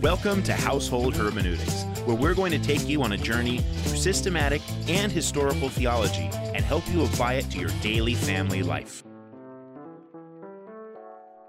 Welcome to Household Hermeneutics, where we're going to take you on a journey through systematic and historical theology and help you apply it to your daily family life.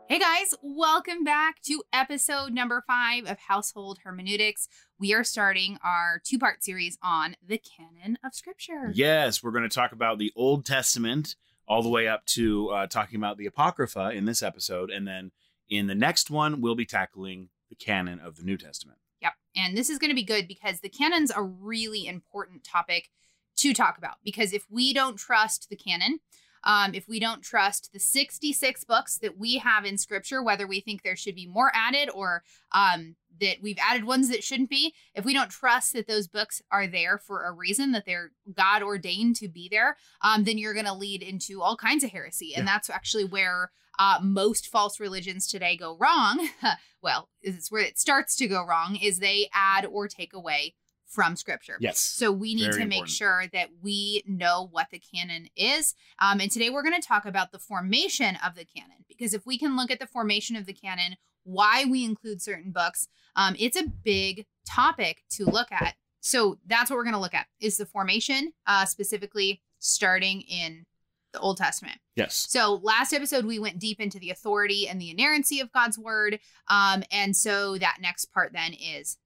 Hey guys, welcome back to episode number five of Household Hermeneutics. We are starting our two part series on the canon of Scripture. Yes, we're going to talk about the Old Testament all the way up to uh, talking about the Apocrypha in this episode. And then in the next one, we'll be tackling the canon of the New Testament. Yep. And this is going to be good because the canon's a really important topic to talk about. Because if we don't trust the canon, um, if we don't trust the 66 books that we have in scripture, whether we think there should be more added or um, that we've added ones that shouldn't be, if we don't trust that those books are there for a reason, that they're God ordained to be there, um, then you're going to lead into all kinds of heresy. And Yeah. that's actually where uh, most false religions today go wrong. well, it's where it starts to go wrong is they add or take away from scripture. Yes. So we need Very to make important. sure that we know what the canon is. Um, and today we're going to talk about the formation of the canon because if we can look at the formation of the canon, why we include certain books, um, it's a big topic to look at. So that's what we're going to look at is the formation, uh, specifically starting in the Old Testament. Yes. So last episode we went deep into the authority and the inerrancy of God's word. Um, and so that next part then is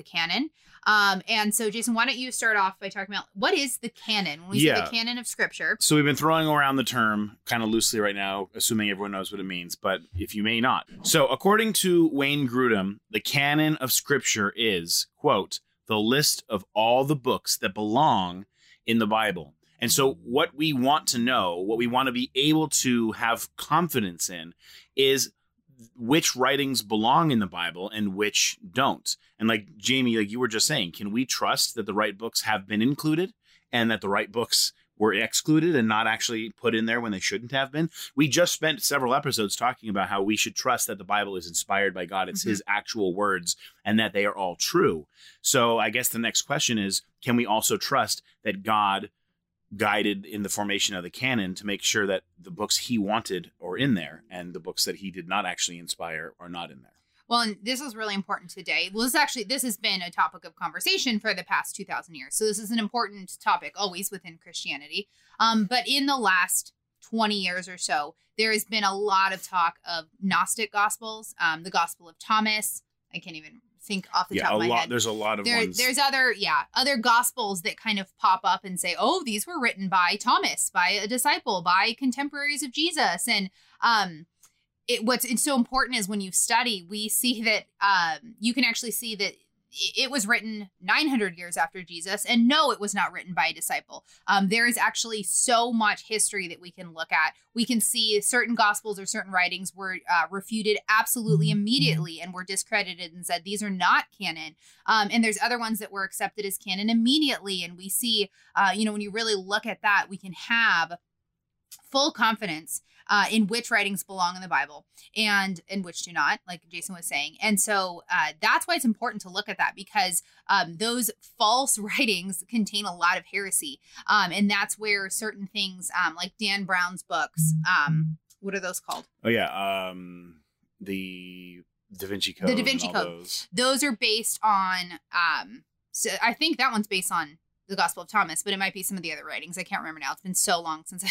the canon. Um, and so Jason, why don't you start off by talking about what is the canon? When we say Yeah. the canon of scripture. So we've been throwing around the term kind of loosely right now, assuming everyone knows what it means, but if you may not. So according to Wayne Grudem, the canon of scripture is, quote, the list of all the books that belong in the Bible. And so what we want to know, what we want to be able to have confidence in is which writings belong in the Bible and which don't. And like Jamie, like you were just saying, can we trust that the right books have been included and that the right books were excluded and not actually put in there when they shouldn't have been? We just spent several episodes talking about how we should trust that the Bible is inspired by God. It's Mhm. his actual words and that they are all true. So I guess the next question is can we also trust that God guided in the formation of the canon to make sure that the books he wanted are in there and the books that he did not actually inspire are not in there? Well, and this is really important today. Well, this actually this has been a topic of conversation for the past two thousand years. So this is an important topic always within Christianity. Um, but in the last twenty years or so, there has been a lot of talk of Gnostic gospels, um, the Gospel of Thomas. I can't even think off the yeah, top of my lot. head. There's a lot of there, ones. there's other yeah other gospels that kind of pop up and say oh these were written by thomas by a disciple by contemporaries of jesus and um it what's it's so important is when you study we see that um you can actually see that it was written 900 years after jesus and no it was not written by a disciple. Um, there is actually so much history that we can look at. We can see certain gospels or certain writings were uh, refuted absolutely immediately and were discredited and said these are not canon. Um, and there's other ones that were accepted as canon immediately and we see uh, you know when you really look at that we can have full confidence uh, in which writings belong in the bible and and which do not like jason was saying and so uh, that's why it's important to look at that because um, those false writings contain a lot of heresy um, and that's where certain things um, like dan brown's books um, what are those called oh yeah, um, the Da Vinci Code. The Da Vinci Code. those. those are based on um so i think that one's based on the gospel of thomas but it might be some of the other writings. I can't remember now. It's been so long since i've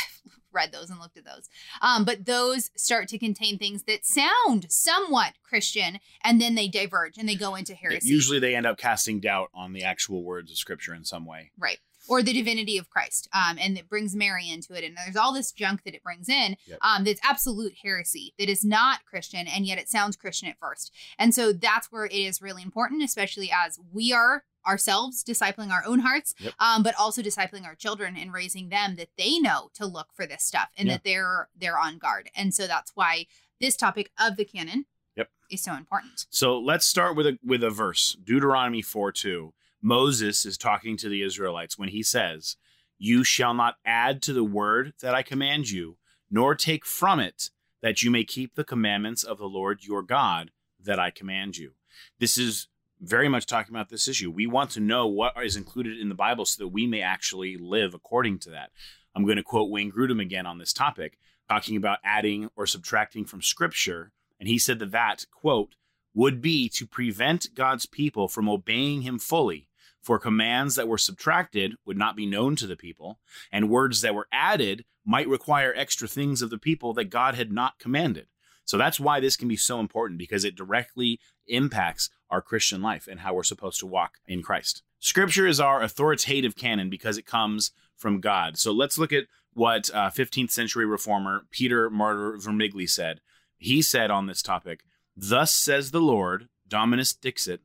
read those and looked at those. Um but those start to contain things that sound somewhat christian and then they diverge and they go into heresy. Usually they end up casting doubt on the actual words of Scripture in some way. right. Or the divinity of christ um and it brings mary into it and there's all this junk that it brings in Yep. um that's absolute heresy that is not christian and yet it sounds christian at first. And so that's where it is really important especially as we are ourselves discipling our own hearts Yep. um but also discipling our children and raising them that they know to look for this stuff and Yeah. that they're they're on guard and so that's why this topic of the canon Yep. is so important So let's start with a with a verse, Deuteronomy 4 2. Moses is talking to the Israelites when he says, You shall not add to the word that I command you, nor take from it, that you may keep the commandments of the Lord your God that I command you. This is very much talking about this issue. We want to know what is included in the Bible so that we may actually live according to that. I'm going to quote Wayne Grudem again on this topic. talking about adding or subtracting from scripture. And he said that that, quote, would be to prevent God's people from obeying him fully. For commands that were subtracted would not be known to the people, and words that were added might require extra things of the people that God had not commanded. So that's why this can be so important because it directly impacts our Christian life and how we're supposed to walk in Christ. Scripture is our authoritative canon because it comes from God. So let's look at what uh, 15th century reformer Peter Martyr Vermigli said. He said on this topic, Thus says the Lord, Dominus Dixit,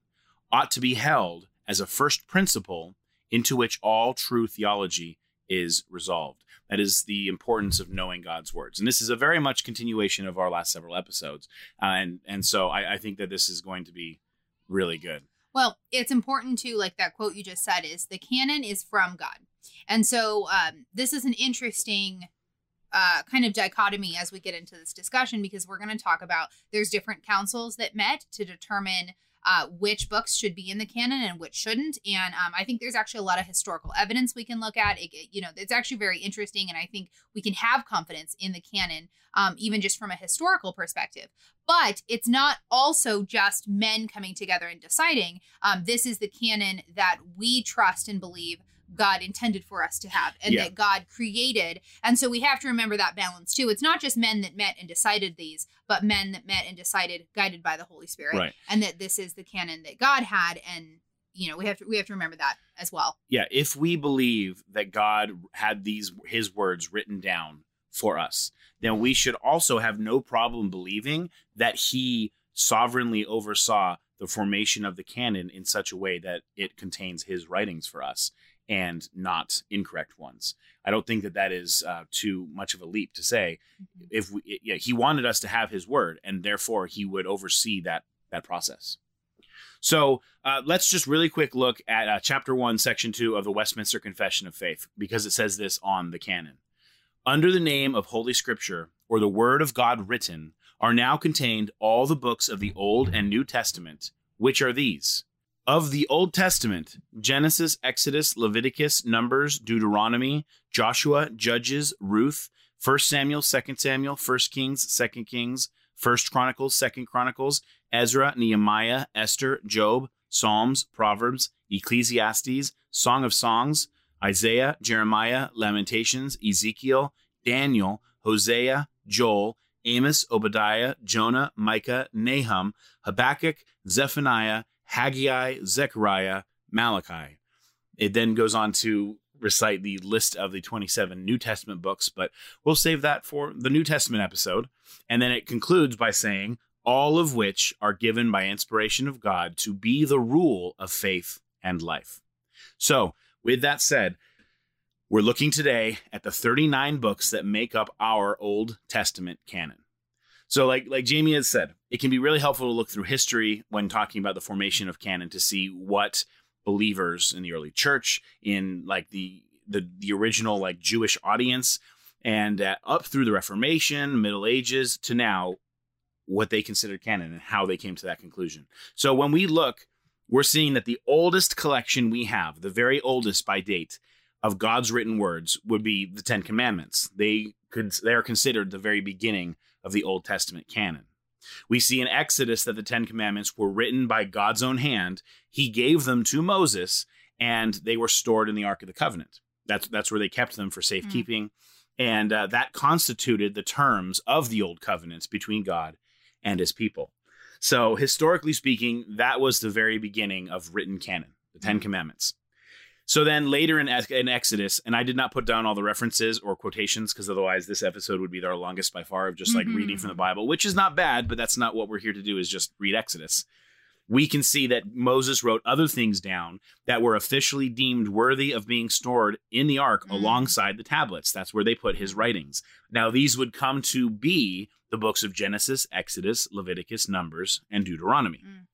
ought to be held as a first principle into which all true theology is resolved. That is the importance of knowing God's words. And this is a very much continuation of our last several episodes. Uh, and, and so I, I think that this is going to be really good. Well, it's important to like that quote you just said is the canon is from God. And so um, this is an interesting uh, kind of dichotomy as we get into this discussion because we're going to talk about there's different councils that met to determine uh, which books should be in the canon and which shouldn't. And um, I think there's actually a lot of historical evidence we can look at. It, you know, it's actually very interesting, and I think we can have confidence in the canon, um, even just from a historical perspective. But it's not also just men coming together and deciding. Um, this is the canon that we trust and believe God intended for us to have and Yeah. that God created. And so we have to remember that balance too. It's not just men that met and decided these, but men that met and decided guided by the Holy Spirit. Right. And that this is the canon that God had and you know, we have to we have to remember that as well. yeah, if we believe that God had these his words written down for us, then we should also have no problem believing that he sovereignly oversaw the formation of the canon in such a way that it contains his writings for us and not incorrect ones. I don't think that that is uh, too much of a leap to say. If we, yeah, he wanted us to have his word, and therefore he would oversee that that process. So uh, let's just really quick look at uh, chapter one, section two of the Westminster Confession of Faith, because it says this on the canon. Under the name of Holy Scripture, or the Word of God written, are now contained all the books of the Old and New Testament, which are these. Of the Old Testament, Genesis, Exodus, Leviticus, Numbers, Deuteronomy, Joshua, Judges, Ruth, 1 Samuel, 2 Samuel, 1 Kings, 2 Kings, 1 Chronicles, 2 Chronicles, Ezra, Nehemiah, Esther, Job, Psalms, Proverbs, Ecclesiastes, Song of Songs, Isaiah, Jeremiah, Lamentations, Ezekiel, Daniel, Hosea, Joel, Amos, Obadiah, Jonah, Micah, Nahum, Habakkuk, Zephaniah, Haggai, Zechariah, Malachi. It then goes on to recite the list of the 27 New Testament books, but we'll save that for the New Testament episode. And then it concludes by saying, all of which are given by inspiration of God to be the rule of faith and life. So, with that said, we're looking today at the 39 books that make up our Old Testament canon. So, like like Jamie has said, it can be really helpful to look through history when talking about the formation of canon to see what believers in the early church, in like the the the original like Jewish audience, and uh, up through the Reformation, Middle Ages to now, what they considered canon and how they came to that conclusion. So when we look, we're seeing that the oldest collection we have, the very oldest by date, of God's written words would be the Ten Commandments. They could they are considered the very beginning of the Old Testament canon. We see in Exodus that the Ten Commandments were written by God's own hand. He gave them to Moses, and they were stored in the Ark of the Covenant. That's that's where they kept them for safekeeping, and uh, that constituted the terms of the Old Covenant between God and His people. So historically speaking, that was the very beginning of written canon, the Ten Commandments. So then later in, in Exodus, and I did not put down all the references or quotations because otherwise this episode would be our longest by far of just like Mhm. reading from the Bible, which is not bad, but that's not what we're here to do is just read Exodus. We can see that Moses wrote other things down that were officially deemed worthy of being stored in the ark Mm. alongside the tablets. That's where they put his writings. Now, these would come to be the books of Genesis, Exodus, Leviticus, Numbers, and Deuteronomy. Mm.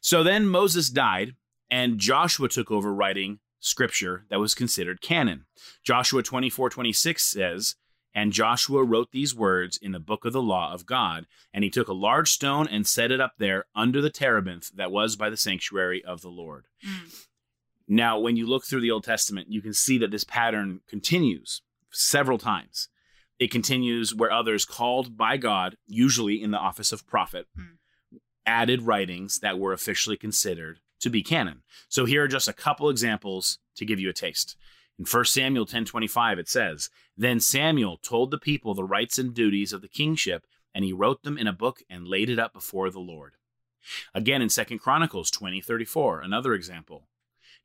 So then Moses died, and Joshua took over writing scripture that was considered canon. Joshua 24 26 says, And Joshua wrote these words in the book of the law of God, and he took a large stone and set it up there under the terebinth that was by the sanctuary of the Lord. Mm. Now, when you look through the Old Testament, you can see that this pattern continues several times. It continues where others called by God, usually in the office of prophet, Hmm. added writings that were officially considered to be canon. So here are just a couple examples to give you a taste. In 1 Samuel 10:25 it says, "Then Samuel told the people the rights and duties of the kingship, and he wrote them in a book and laid it up before the Lord." Again in 2 Chronicles 20:34, another example.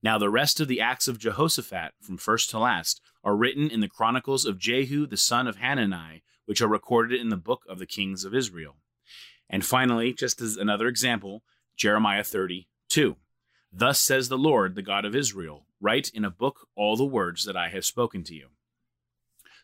Now the rest of the acts of Jehoshaphat from first to last are written in the chronicles of Jehu the son of Hanani, which are recorded in the book of the kings of Israel. And finally, just as another example, Jeremiah 32. Thus says the Lord, the God of Israel, write in a book all the words that I have spoken to you.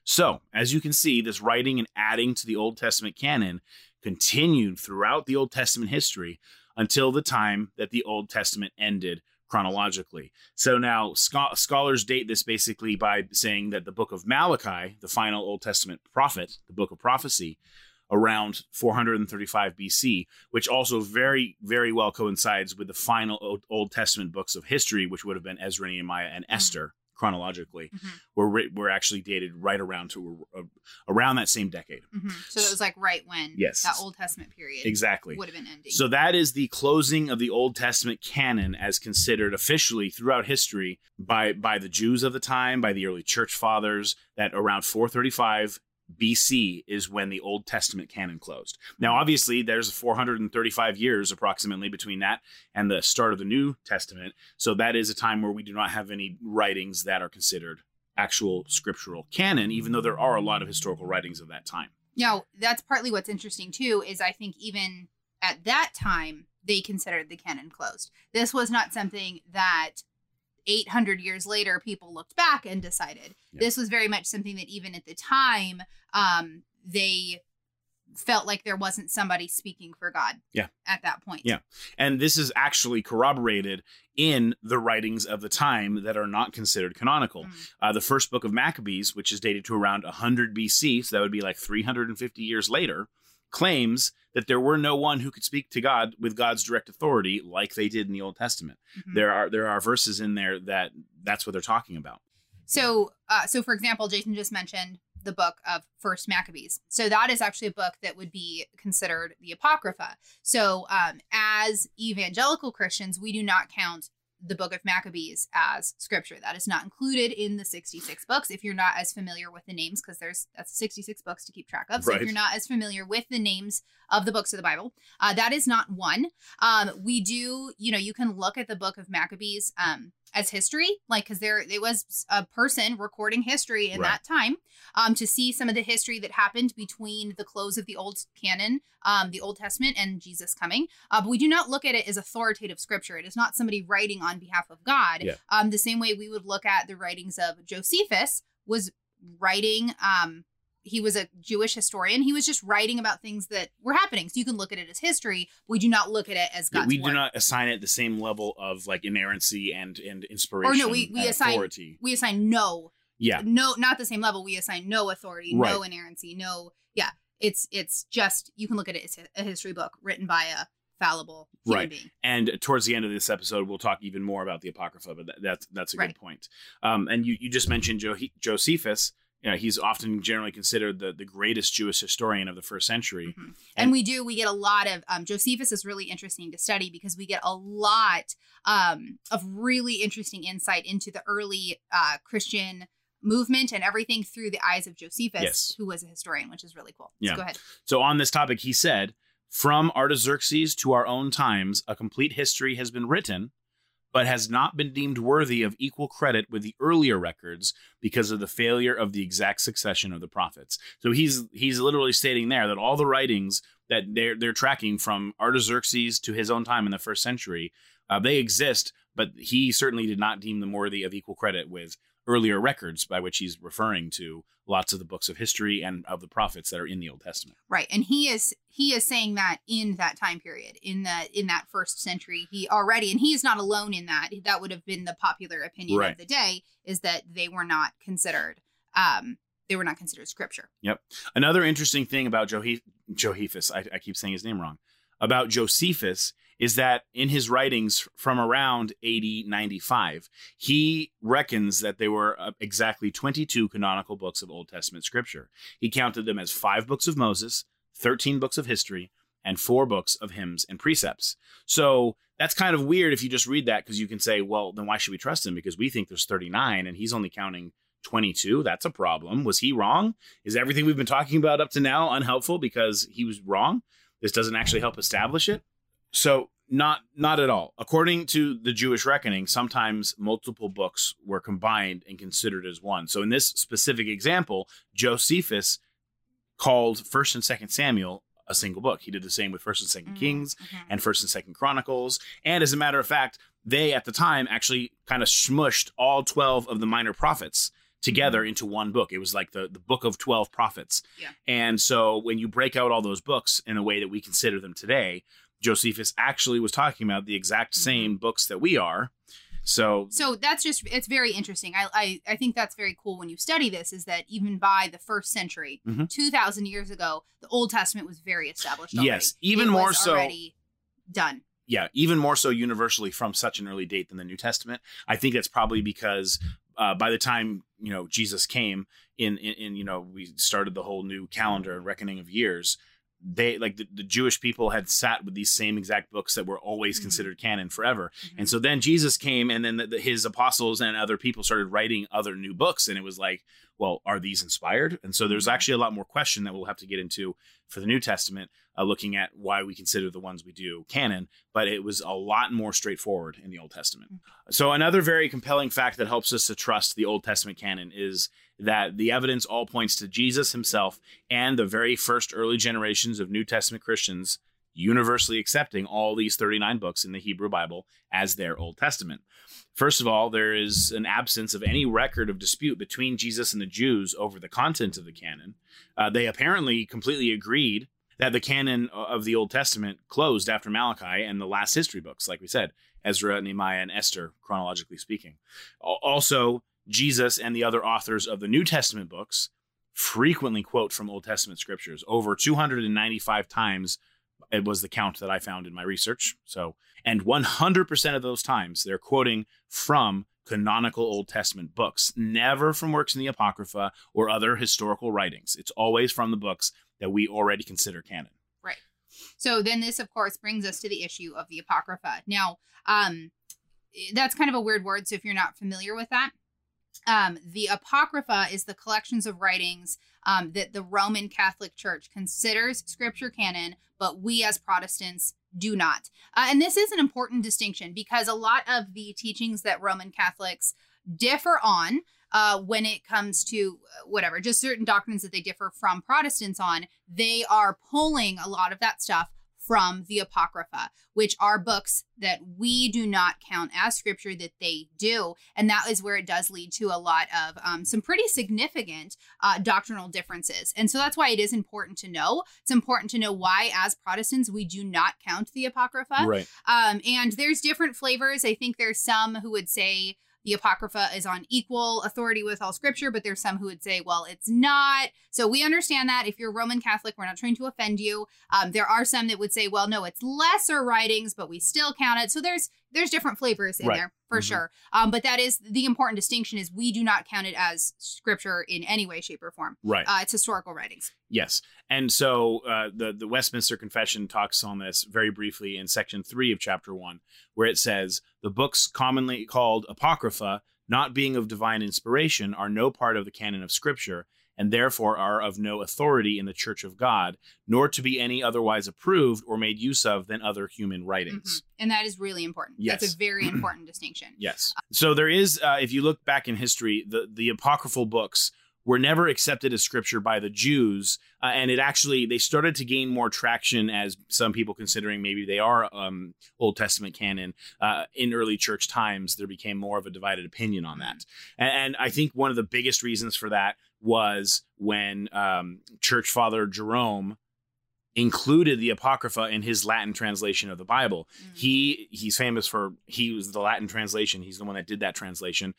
So, as you can see, this writing and adding to the Old Testament canon continued throughout the Old Testament history until the time that the Old Testament ended chronologically. So now scholars date this basically by saying that the book of Malachi, the final Old Testament prophet, the book of prophecy, around 435 BC, which also very, very well coincides with the final Old, Old Testament books of history, which would have been Ezra, Nehemiah, and Esther chronologically, Mhm. were writ- were actually dated right around to uh, around that same decade. Mhm. So it was like right when Yes. that Old Testament period Exactly. would have been ending. So that is the closing of the Old Testament canon as considered officially throughout history by by the Jews of the time, by the early church fathers, that around 435 BC is when the Old Testament canon closed. Now, obviously, there's 435 years approximately between that and the start of the New Testament. So that is a time where we do not have any writings that are considered actual scriptural canon, even though there are a lot of historical writings of that time. Now, that's partly what's interesting too, is I think even at that time, they considered the canon closed. This was not something that 800 years later people looked back and decided. Yeah. This was very much something that even at the time, um, they felt like there wasn't somebody speaking for God Yeah. at that point. Yeah. And this is actually corroborated in the writings of the time that are not considered canonical. Mm. Uh, the first book of Maccabees, which is dated to around 100 BC, so that would be like 350 years later, claims that there were no one who could speak to God with God's direct authority like they did in the Old Testament. Mhm. There are there are verses in there that that's what they're talking about. So, uh, so for example, Jason just mentioned the book of First Maccabees. So that is actually a book that would be considered the Apocrypha. So, um, as evangelical Christians, we do not count the book of Maccabees as scripture. That is not included in the 66 books. If you're not as familiar with the names, because there's that's 66 books to keep track of. So Right. if you're not as familiar with the names of the books of the Bible, uh, that is not one. Um, we do, you know, you can look at the book of Maccabees um, as history, like because there it was a person recording history in Right. that time um, to see some of the history that happened between the close of the Old Canon, um, the Old Testament, and Jesus coming. Uh, but we do not look at it as authoritative scripture. It is not somebody writing on behalf of God. Yeah. Um, the same way we would look at the writings of Josephus was writing. Um, he was a Jewish historian. He was just writing about things that were happening. So you can look at it as history. But we do not look at it as Yeah, we word. do not assign it the same level of like inerrancy and and inspiration. Or no, we- we assign- authority. we assign no Yeah, no not the same level we assign no authority no inerrancy no yeah it's it's just you can look at it as a history book written by a fallible human Right. being and towards the end of this episode, we'll talk even more about the apocrypha. But that, that's that's a Right. good point. Um, and you you just mentioned jo- Josephus. You know, he's often generally considered the the greatest Jewish historian of the first century. Mhm. and, And- we do we get a lot of um, josephus is really interesting to study because we get a lot um, of really interesting insight into the early uh, christian movement and everything through the eyes of josephus Yes. who was a historian which is really cool Yeah. so go ahead So on this topic, he said, "From Artaxerxes to our own times, a complete history has been written." But has not been deemed worthy of equal credit with the earlier records because of the failure of the exact succession of the prophets. So he's he's literally stating there that all the writings that they're they're tracking from Artaxerxes to his own time in the first century, uh, they exist, but he certainly did not deem them worthy of equal credit with earlier records, by which he's referring to lots of the books of history and of the prophets that are in the Old Testament. Right. And he is he is saying that in that time period, in the in that first century, he already and he is not alone in that. That would have been the popular opinion Right. of the day is that they were not considered um they were not considered scripture. Yep. Another interesting thing about Johe- Josephus, I, I keep saying his name wrong, about Josephus is that in his writings from around AD 95, he reckons that there were uh, exactly 22 canonical books of Old Testament scripture. He counted them as five books of Moses, 13 books of history, and four books of hymns and precepts. So that's kind of weird if you just read that because you can say, well, then why should we trust him? Because we think there's 39 and he's only counting 22. That's a problem. Was he wrong? Is everything we've been talking about up to now unhelpful because he was wrong? This doesn't actually help establish it. So not not at all. According to the Jewish reckoning, sometimes multiple books were combined and considered as one. So in this specific example, Josephus called First and Second Samuel a single book. He did the same with First and 2nd Mm, Kings and First and Second Chronicles. And as a matter of fact, they at the time actually kind of smushed all 12 of the minor prophets together into one book. It was like the, the book of 12 prophets. Yeah. And so when you break out all those books in a way that we consider them today, Josephus actually was talking about the exact same books that we are. So So that's just it's very interesting. I, I I think that's very cool when you study this is that even by the first century, Mhm. two thousand years ago, the Old Testament was very established. Already. Yes, even It more was so- already done. yeah, even more so universally from such an early date than the New Testament. I think that's probably because uh, by the time you know Jesus came in, in, in, you know, we started the whole new calendar and reckoning of years. They like the, the Jewish people had sat with these same exact books that were always Mhm. considered canon forever. Mhm. And so then Jesus came, and then the, the, his apostles and other people started writing other new books, and it was like, well, are these inspired? And so there's Mhm. actually a lot more question that we'll have to get into for the New Testament, uh, looking at why we consider the ones we do canon. But it was a lot more straightforward in the Old Testament. So another very compelling fact that helps us to trust the Old Testament canon is that the evidence all points to Jesus himself and the very first early generations of New Testament Christians universally accepting all these 39 books in the Hebrew Bible as their Old Testament. First of all, there is an absence of any record of dispute between Jesus and the Jews over the content of the canon. Uh, they apparently completely agreed that the canon of the Old Testament closed after Malachi and the last history books, like we said, Ezra, Nehemiah, and Esther, chronologically speaking. Also, Jesus and the other authors of the New Testament books frequently quote from Old Testament scriptures. Over 295 times it was the count that I found in my research. So, and 100% of those times they're quoting from canonical Old Testament books, never from works in the Apocrypha or other historical writings. It's always from the books that we already consider canon. Right. So then this of course brings us to the issue of the Apocrypha. Now, um that's kind of a weird word so if you're not familiar with that, um the Apocrypha is the collections of writings um that the Roman Catholic Church considers scripture canon, but we as Protestants do not. Uh, and this is an important distinction because a lot of the teachings that Roman Catholics differ on uh, when it comes to uh, whatever, just certain doctrines that they differ from Protestants on, they are pulling a lot of that stuff from the Apocrypha, which are books that we do not count as scripture that they do. And that is where it does lead to a lot of um, some pretty significant uh, doctrinal differences. And so that's why it is important to know. It's important to know why, as Protestants, we do not count the Apocrypha. Right. Um, and there's different flavors. I think there's some who would say the Apocrypha is on equal authority with all scripture, but there's some who would say, well, it's not. So we understand that. If you're Roman Catholic, we're not trying to offend you. Um, there are some that would say, well, no, it's lesser writings, but we still count it. So there's there's different flavors in Right. there for Mhm. sure. Um, but that is the important distinction is we do not count it as scripture in any way, shape, or form. Right. Uh, it's historical writings. Yes, and so uh, the the Westminster Confession talks on this very briefly in section three of chapter one, where it says the books commonly called apocrypha, not being of divine inspiration, are no part of the canon of Scripture, and therefore are of no authority in the Church of God, nor to be any otherwise approved or made use of than other human writings. Mhm. And that is really important. Yes. That's a very important distinction. Yes. So there is, uh, if you look back in history, the the apocryphal books were never accepted as scripture by the Jews, uh, and it actually they started to gain more traction as some people considering maybe they are um, Old Testament canon uh, in early church times. There became more of a divided opinion on that, and, and I think one of the biggest reasons for that was when um, Church Father Jerome included the apocrypha in his Latin translation of the Bible Mm. he he's famous for he was the latin translation he's the one that did that translation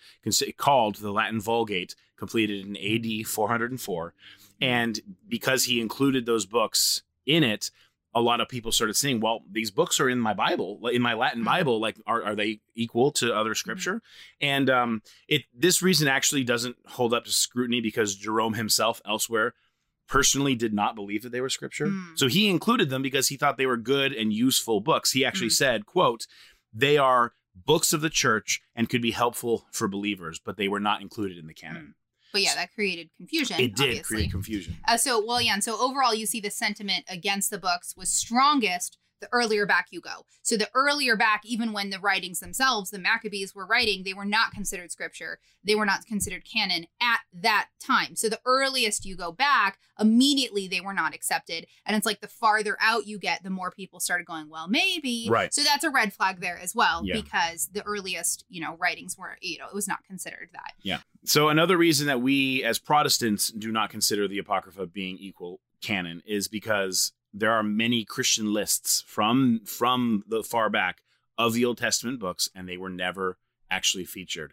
called the latin vulgate completed in ad 404 and because he included those books in it a lot of people started saying, well, these books are in my Bible, in my Latin Mhm. Bible. Like, are, are they equal to other scripture? And um, it this reason actually doesn't hold up to scrutiny because Jerome himself elsewhere personally did not believe that they were scripture. Mm. So he included them because he thought they were good and useful books. He actually Mhm. said, quote, they are books of the church and could be helpful for believers, but they were not included in the canon. But yeah, that created confusion. It did obviously. create confusion. Uh, so, well, yeah, and so overall, you see the sentiment against the books was strongest the earlier back you go. So, the earlier back, even when the writings themselves, the Maccabees were writing, they were not considered scripture. They were not considered canon at that time. So, the earliest you go back, immediately they were not accepted. And it's like the farther out you get, the more people started going, well, maybe. Right. So, that's a red flag there as well, Yeah. because the earliest, you know, writings were, you know, it was not considered that. Yeah. So another reason that we as Protestants do not consider the Apocrypha being equal canon is because there are many Christian lists from from the far back of the Old Testament books, and they were never actually featured.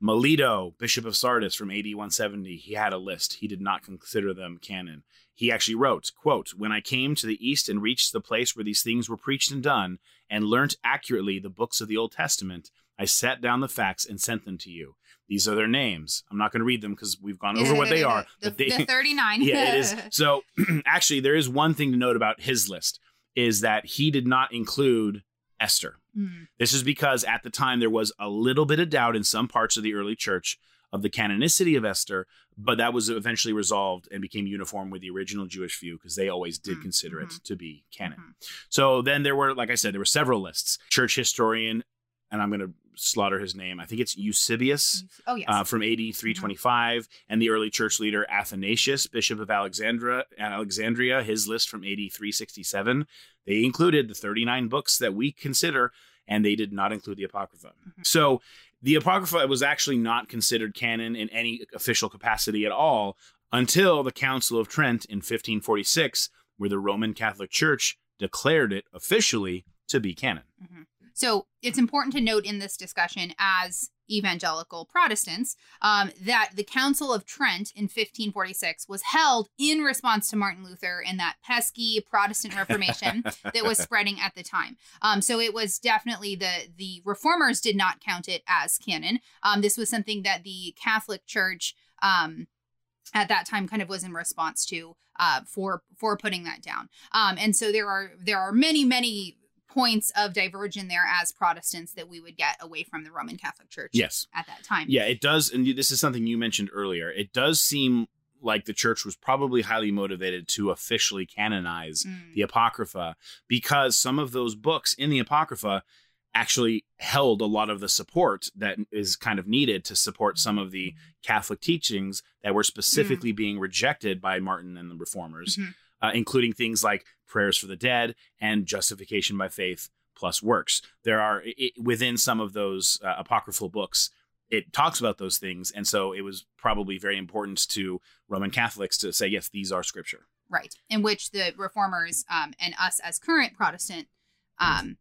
Melito, Bishop of Sardis from AD 170, he had a list. He did not consider them canon. He actually wrote, quote, When I came to the east and reached the place where these things were preached and done, and learnt accurately the books of the Old Testament, I set down the facts and sent them to you. These are their names. I'm not going to read them because we've gone over what they are. the, they, the 39. yeah, it is. So actually, there is one thing to note about his list is that he did not include Esther. Mm. This is because at the time there was a little bit of doubt in some parts of the early church of the canonicity of Esther, but that was eventually resolved and became uniform with the original Jewish view because they always did Mm, consider it mhm. to be canon. Mhm. So then there were, like I said, there were several lists. Church historian, and I'm going to slaughter his name. I think it's Eusebius Oh, yes. uh, from AD 325, and the early church leader Athanasius, Bishop of Alexandria, Alexandria, his list from AD 367. They included the 39 books that we consider, and they did not include the Apocrypha. Mhm. So the Apocrypha was actually not considered canon in any official capacity at all until the Council of Trent in 1546, where the Roman Catholic Church declared it officially to be canon. So it's important to note in this discussion as evangelical Protestants um, that the Council of Trent in 1546 was held in response to Martin Luther and that pesky Protestant Reformation that was spreading at the time. Um, so it was definitely the the reformers did not count it as canon. Um, this was something that the Catholic Church um, at that time kind of was in response to uh, for for putting that down. Um, and so there are there are many many points of diversion there as Protestants that we would get away from the Roman Catholic Church Yes. at that time. Yeah, it does. And this is something you mentioned earlier. It does seem like the church was probably highly motivated to officially canonize Mm. the Apocrypha because some of those books in the Apocrypha actually held a lot of the support that is kind of needed to support some of the Catholic teachings that were specifically being rejected by Martin and the reformers, Mhm. Uh, including things like prayers for the dead and justification by faith plus works. There are i within some of those uh, apocryphal books. It talks about those things, and so it was probably very important to Roman Catholics to say, yes, these are scripture. Right. In which the reformers um, and us as current Protestant um,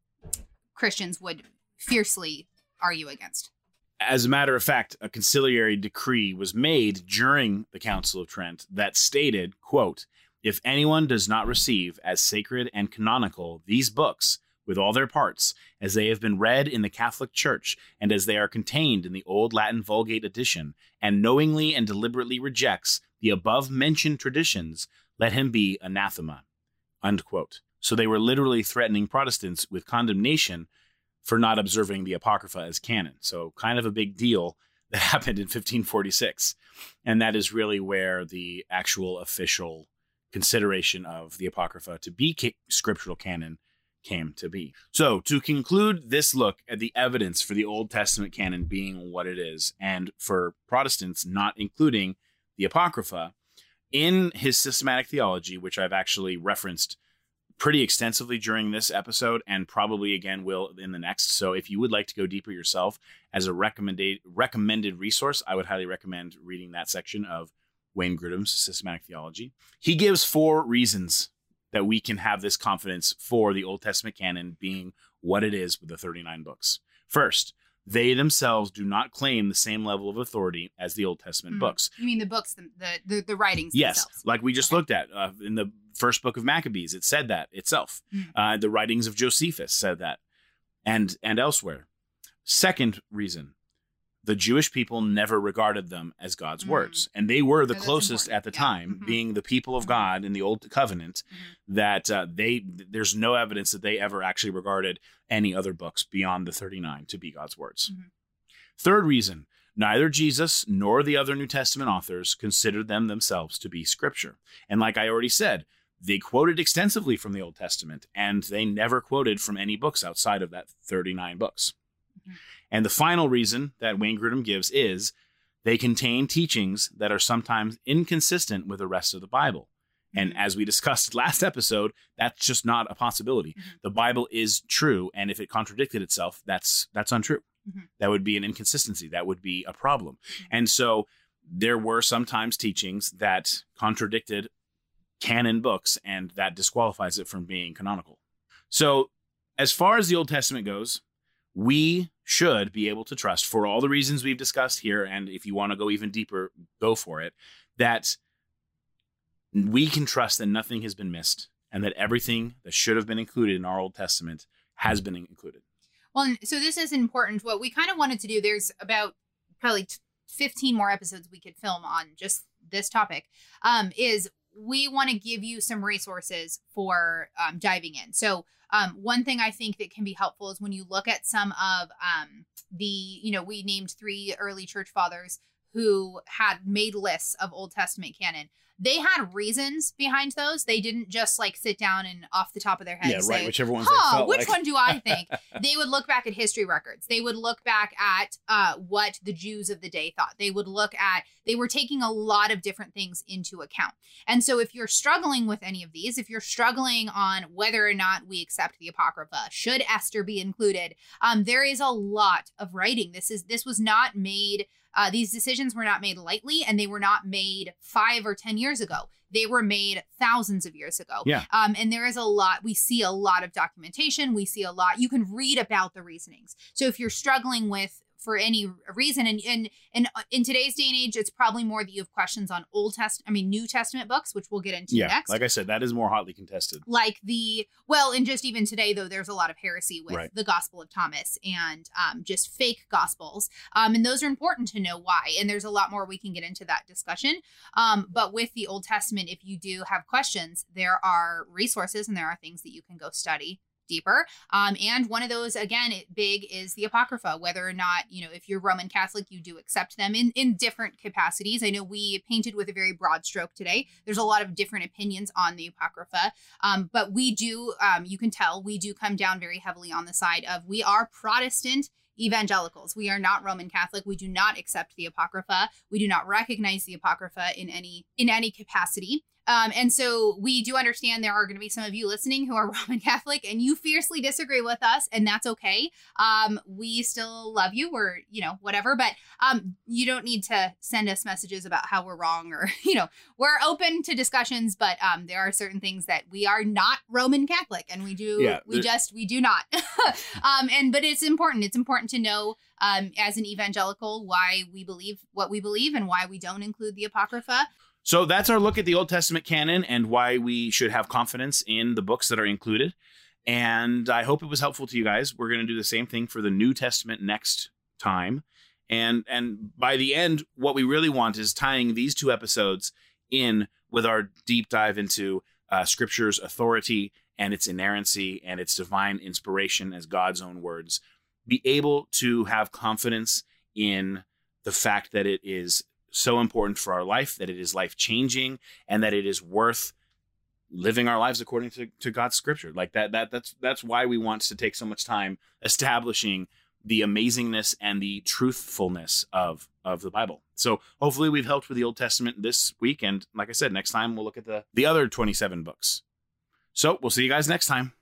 Christians would fiercely argue against. As a matter of fact, a conciliary decree was made during the Council of Trent that stated, quote, if anyone does not receive as sacred and canonical these books with all their parts, as they have been read in the Catholic Church, and as they are contained in the Old Latin Vulgate edition, and knowingly and deliberately rejects the above mentioned traditions, let him be anathema. Unquote. So they were literally threatening Protestants with condemnation for not observing the Apocrypha as canon. So, kind of a big deal that happened in 1546. And that is really where the actual official consideration of the Apocrypha to be ca- scriptural canon came to be. So, to conclude this look at the evidence for the Old Testament canon being what it is, and for Protestants not including the Apocrypha, in his systematic theology, which I've actually referenced pretty extensively during this episode and probably again will in the next. So if you would like to go deeper yourself as a recommended recommended resource, I would highly recommend reading that section of Wayne Grudem's Systematic Theology. He gives four reasons that we can have this confidence for the Old Testament canon being what it is with the 39 books. First, they themselves do not claim the same level of authority as the Old Testament Mm. books. You mean the books, the the, the, writings Yes, themselves? like we just Okay. looked at uh, in the first book of Maccabees, it said that itself. Mm. Uh, the writings of Josephus said that, and and elsewhere. Second reason, the Jewish people never regarded them as God's Mm. words, and they were the closest at the Yeah. time, Mhm. being the people of. God in the Old Covenant. Mhm. That uh, they there's no evidence that they ever actually regarded any other books beyond the 39 to be God's words. Mhm. Third reason, neither Jesus nor the other New Testament authors considered them themselves to be scripture. And like I already said, they quoted extensively from the Old Testament and they never quoted from any books outside of that 39 books. And the final reason that Wayne Grudem gives is they contain teachings that are sometimes inconsistent with the rest of the Bible. And Mhm. as we discussed last episode, that's just not a possibility. Mhm. The Bible is true, and if it contradicted itself, that's that's untrue. Mhm. That would be an inconsistency. That would be a problem. Mhm. And so there were sometimes teachings that contradicted canon books, and that disqualifies it from being canonical. So, as far as the Old Testament goes, we should be able to trust, for all the reasons we've discussed here, and if you want to go even deeper, go for it, that we can trust that nothing has been missed and that everything that should have been included in our Old Testament has been included. Well, so this is important. What we kind of wanted to do, there's about probably 15 more episodes we could film on just this topic, um, is we want to give you some resources for um, diving in. So, um, one thing I think that can be helpful is when you look at some of um, the, you know, we named three early church fathers who had made lists of Old Testament canon. They had reasons behind those. They didn't just like sit down and off the top of their head Yeah, say, Whichever ones huh, which one do I think? they would look back at history records. They would look back at uh, what the Jews of the day thought. They would look at, they were taking a lot of different things into account. And so if you're struggling with any of these, if you're struggling on whether or not we accept the Apocrypha, should Esther be included, um, there is a lot of writing. This is, this was not made, uh, these decisions were not made lightly and they were not made five or 10 years ago. They were made thousands of years ago. Yeah. Um, and there is a lot, we see a lot of documentation. We see a lot, you can read about the reasonings. So if you're struggling with, for any reason, and and and uh, in today's day and age, it's probably more that you have questions on Old Test, I mean New Testament books, which we'll get into Yeah, next. like I said, that is more hotly contested. like the well, and just even today though, there's a lot of heresy with Right. the Gospel of Thomas and um, just fake gospels, um, and those are important to know why. And there's a lot more we can get into that discussion. Um, but with the Old Testament, if you do have questions, there are resources and there are things that you can go study deeper. Um, and one of those, again, big is the Apocrypha, whether or not, you know, if you're Roman Catholic, you do accept them in, in different capacities. I know we painted with a very broad stroke today. There's a lot of different opinions on the Apocrypha. Um, but we do, um, you can tell, we do come down very heavily on the side of we are Protestant evangelicals. We are not Roman Catholic. We do not accept the Apocrypha. We do not recognize the Apocrypha in any in any capacity. Um, and so we do understand there are going to be some of you listening who are Roman Catholic and you fiercely disagree with us, and that's okay. Um, we still love you, or you know, whatever. But um, you don't need to send us messages about how we're wrong, or you know, we're open to discussions. But um, there are certain things that we are not Roman Catholic, and we do, Yeah, we just, we do not. um, and but it's important. It's important to know um, as an evangelical why we believe what we believe and why we don't include the apocrypha. So that's our look at the Old Testament canon and why we should have confidence in the books that are included. And I hope it was helpful to you guys. We're going to do the same thing for the New Testament next time. And and by the end, what we really want is tying these two episodes in with our deep dive into uh, Scripture's authority and its inerrancy and its divine inspiration as God's own words. Be able to have confidence in the fact that it is so important for our life, that it is life changing, and that it is worth living our lives according to, to God's scripture. Like that, that that's that's why we want to take so much time establishing the amazingness and the truthfulness of of the Bible. So hopefully we've helped with the Old Testament this week. And like I said, next time we'll look at the the other 27 books. So we'll see you guys next time.